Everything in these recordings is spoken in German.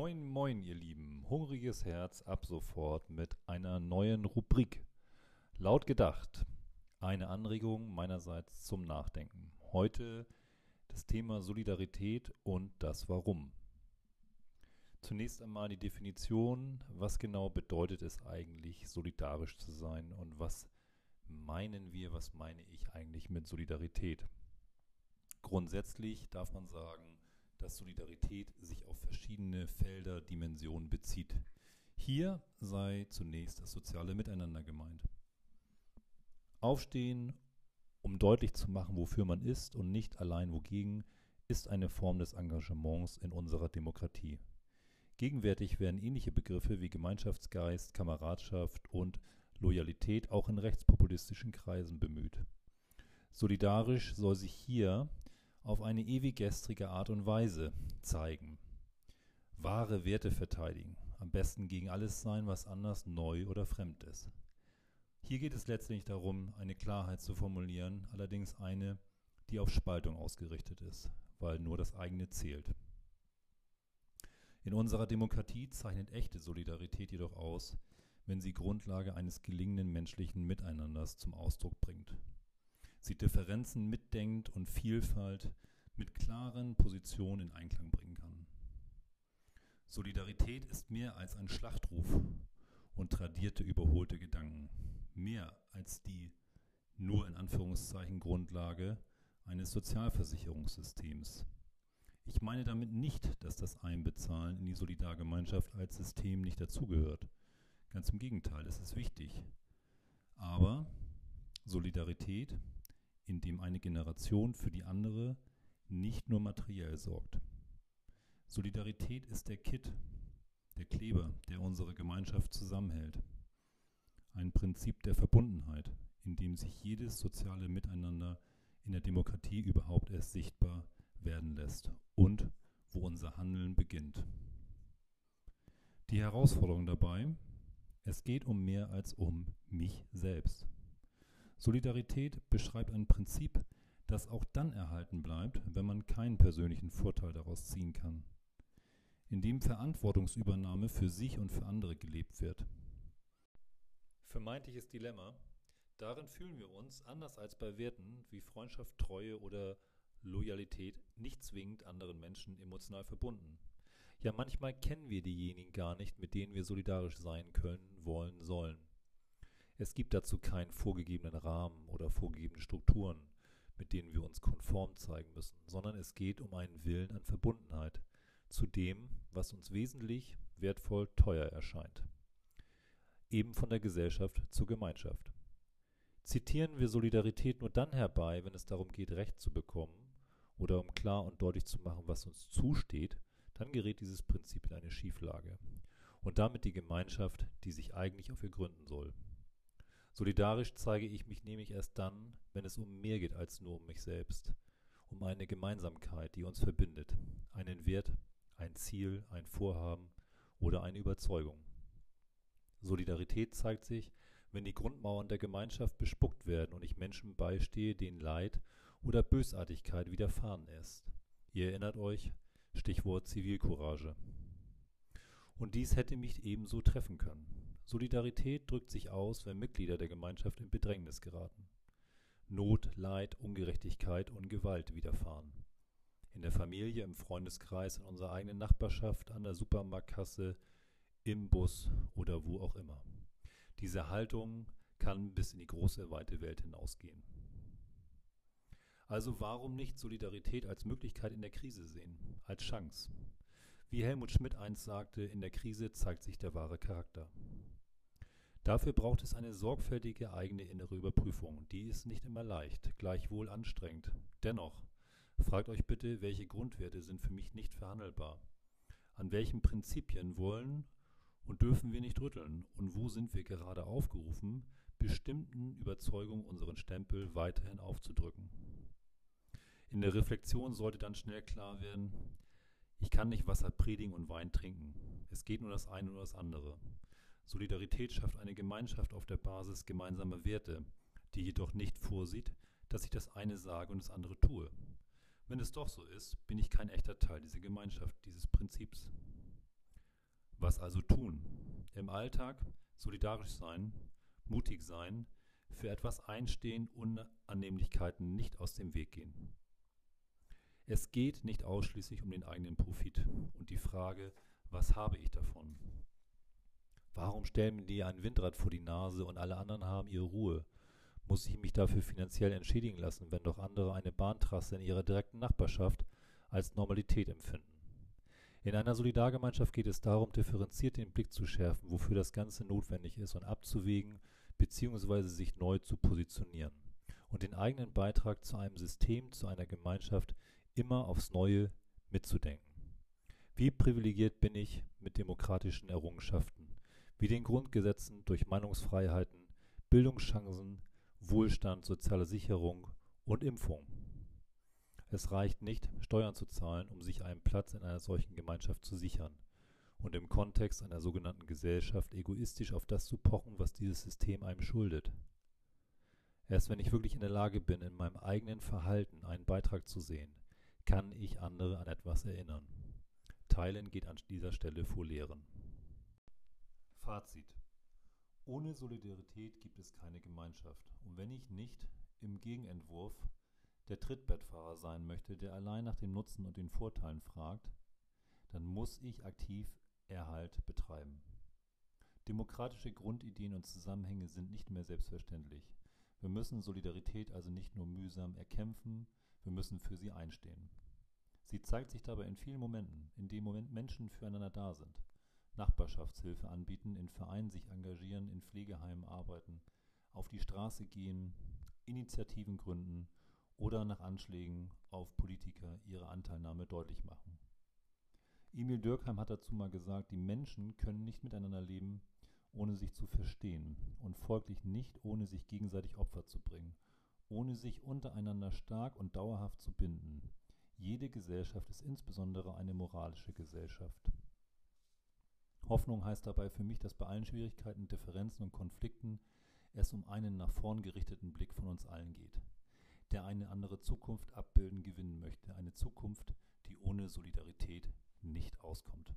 Moin, moin, ihr Lieben. Hungriges Herz ab sofort mit einer neuen Rubrik. Laut gedacht. Eine Anregung meinerseits zum Nachdenken. Heute das Thema Solidarität und das Warum. Zunächst einmal die Definition. Was genau bedeutet es eigentlich, solidarisch zu sein und was meinen wir, was meine ich eigentlich mit Solidarität? Grundsätzlich darf man sagen, dass Solidarität sich auf verschiedene Felder, Dimensionen bezieht. Hier sei zunächst das soziale Miteinander gemeint. Aufstehen, um deutlich zu machen, wofür man ist und nicht allein wogegen, ist eine Form des Engagements in unserer Demokratie. Gegenwärtig werden ähnliche Begriffe wie Gemeinschaftsgeist, Kameradschaft und Loyalität auch in rechtspopulistischen Kreisen bemüht. Solidarisch soll sich hier auf eine ewig gestrige Art und Weise zeigen. Wahre Werte verteidigen, am besten gegen alles sein, was anders, neu oder fremd ist. Hier geht es letztlich darum, eine Klarheit zu formulieren, allerdings eine, die auf Spaltung ausgerichtet ist, weil nur das eigene zählt. In unserer Demokratie zeichnet echte Solidarität jedoch aus, wenn sie Grundlage eines gelingenden menschlichen Miteinanders zum Ausdruck bringt sie Differenzen mitdenkt und Vielfalt mit klaren Positionen in Einklang bringen kann. Solidarität ist mehr als ein Schlachtruf und tradierte überholte Gedanken, mehr als die nur in Anführungszeichen Grundlage eines Sozialversicherungssystems. Ich meine damit nicht, dass das Einbezahlen in die Solidargemeinschaft als System nicht dazugehört. Ganz im Gegenteil, es ist wichtig. Aber Solidarität in dem eine Generation für die andere nicht nur materiell sorgt. Solidarität ist der Kit, der Kleber, der unsere Gemeinschaft zusammenhält. Ein Prinzip der Verbundenheit, in dem sich jedes soziale Miteinander in der Demokratie überhaupt erst sichtbar werden lässt und wo unser Handeln beginnt. Die Herausforderung dabei, es geht um mehr als um mich selbst. Solidarität beschreibt ein Prinzip, das auch dann erhalten bleibt, wenn man keinen persönlichen Vorteil daraus ziehen kann, indem Verantwortungsübernahme für sich und für andere gelebt wird. Vermeintliches Dilemma. Darin fühlen wir uns, anders als bei Werten wie Freundschaft, Treue oder Loyalität, nicht zwingend anderen Menschen emotional verbunden. Ja, manchmal kennen wir diejenigen gar nicht, mit denen wir solidarisch sein können, wollen, sollen. Es gibt dazu keinen vorgegebenen Rahmen oder vorgegebene Strukturen, mit denen wir uns konform zeigen müssen, sondern es geht um einen Willen an Verbundenheit zu dem, was uns wesentlich, wertvoll, teuer erscheint. Eben von der Gesellschaft zur Gemeinschaft. Zitieren wir Solidarität nur dann herbei, wenn es darum geht, Recht zu bekommen oder um klar und deutlich zu machen, was uns zusteht, dann gerät dieses Prinzip in eine Schieflage und damit die Gemeinschaft, die sich eigentlich auf ihr gründen soll. Solidarisch zeige ich mich nämlich erst dann, wenn es um mehr geht als nur um mich selbst, um eine Gemeinsamkeit, die uns verbindet, einen Wert, ein Ziel, ein Vorhaben oder eine Überzeugung. Solidarität zeigt sich, wenn die Grundmauern der Gemeinschaft bespuckt werden und ich Menschen beistehe, denen Leid oder Bösartigkeit widerfahren ist. Ihr erinnert euch, Stichwort Zivilcourage. Und dies hätte mich ebenso treffen können. Solidarität drückt sich aus, wenn Mitglieder der Gemeinschaft in Bedrängnis geraten. Not, Leid, Ungerechtigkeit und Gewalt widerfahren. In der Familie, im Freundeskreis, in unserer eigenen Nachbarschaft, an der Supermarktkasse, im Bus oder wo auch immer. Diese Haltung kann bis in die große, weite Welt hinausgehen. Also warum nicht Solidarität als Möglichkeit in der Krise sehen, als Chance? Wie Helmut Schmidt einst sagte, in der Krise zeigt sich der wahre Charakter. Dafür braucht es eine sorgfältige eigene innere Überprüfung. Die ist nicht immer leicht, gleichwohl anstrengend. Dennoch, fragt euch bitte, welche Grundwerte sind für mich nicht verhandelbar? An welchen Prinzipien wollen und dürfen wir nicht rütteln? Und wo sind wir gerade aufgerufen, bestimmten Überzeugungen unseren Stempel weiterhin aufzudrücken? In der Reflexion sollte dann schnell klar werden, ich kann nicht Wasser predigen und Wein trinken. Es geht nur das eine oder das andere. Solidarität schafft eine Gemeinschaft auf der Basis gemeinsamer Werte, die jedoch nicht vorsieht, dass ich das eine sage und das andere tue. Wenn es doch so ist, bin ich kein echter Teil dieser Gemeinschaft, dieses Prinzips. Was also tun? Im Alltag solidarisch sein, mutig sein, für etwas einstehen, Unannehmlichkeiten nicht aus dem Weg gehen. Es geht nicht ausschließlich um den eigenen Profit und die Frage, was habe ich davon? Warum stellen mir die ein Windrad vor die Nase und alle anderen haben ihre Ruhe? Muss ich mich dafür finanziell entschädigen lassen, wenn doch andere eine Bahntrasse in ihrer direkten Nachbarschaft als Normalität empfinden? In einer Solidargemeinschaft geht es darum, differenziert den Blick zu schärfen, wofür das Ganze notwendig ist und abzuwägen bzw. sich neu zu positionieren und den eigenen Beitrag zu einem System, zu einer Gemeinschaft immer aufs Neue mitzudenken. Wie privilegiert bin ich mit demokratischen Errungenschaften, wie den Grundgesetzen durch Meinungsfreiheiten, Bildungschancen, Wohlstand, soziale Sicherung und Impfung. Es reicht nicht, Steuern zu zahlen, um sich einen Platz in einer solchen Gemeinschaft zu sichern und im Kontext einer sogenannten Gesellschaft egoistisch auf das zu pochen, was dieses System einem schuldet. Erst wenn ich wirklich in der Lage bin, in meinem eigenen Verhalten einen Beitrag zu sehen, kann ich andere an etwas erinnern. Teilen geht an dieser Stelle vor Lehren. Fazit. Ohne Solidarität gibt es keine Gemeinschaft. Und wenn ich nicht im Gegenentwurf der Trittbettfahrer sein möchte, der allein nach dem Nutzen und den Vorteilen fragt, dann muss ich aktiv Erhalt betreiben. Demokratische Grundideen und Zusammenhänge sind nicht mehr selbstverständlich. Wir müssen Solidarität also nicht nur mühsam erkämpfen, wir müssen für sie einstehen. Sie zeigt sich dabei in vielen Momenten, in Moment Menschen füreinander da sind. Nachbarschaftshilfe anbieten, in Vereinen sich engagieren, in Pflegeheimen arbeiten, auf die Straße gehen, Initiativen gründen oder nach Anschlägen auf Politiker ihre Anteilnahme deutlich machen. Emil Dürkheim hat dazu mal gesagt, die Menschen können nicht miteinander leben, ohne sich zu verstehen und folglich nicht, ohne sich gegenseitig Opfer zu bringen, ohne sich untereinander stark und dauerhaft zu binden. Jede Gesellschaft ist insbesondere eine moralische Gesellschaft. Hoffnung heißt dabei für mich, dass bei allen Schwierigkeiten, Differenzen und Konflikten es um einen nach vorn gerichteten Blick von uns allen geht der eine andere Zukunft abbilden, gewinnen möchte. Eine Zukunft, die ohne Solidarität nicht auskommt.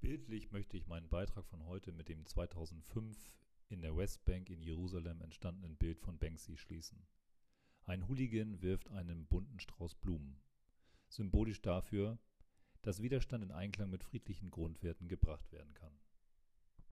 Bildlich möchte ich meinen Beitrag von heute mit dem 2005 in der Westbank in Jerusalem entstandenen Bild von Banksy schließen. Ein Hooligan wirft einen bunten Strauß Blumen, symbolisch dafür, dass Widerstand in Einklang mit friedlichen Grundwerten gebracht werden kann.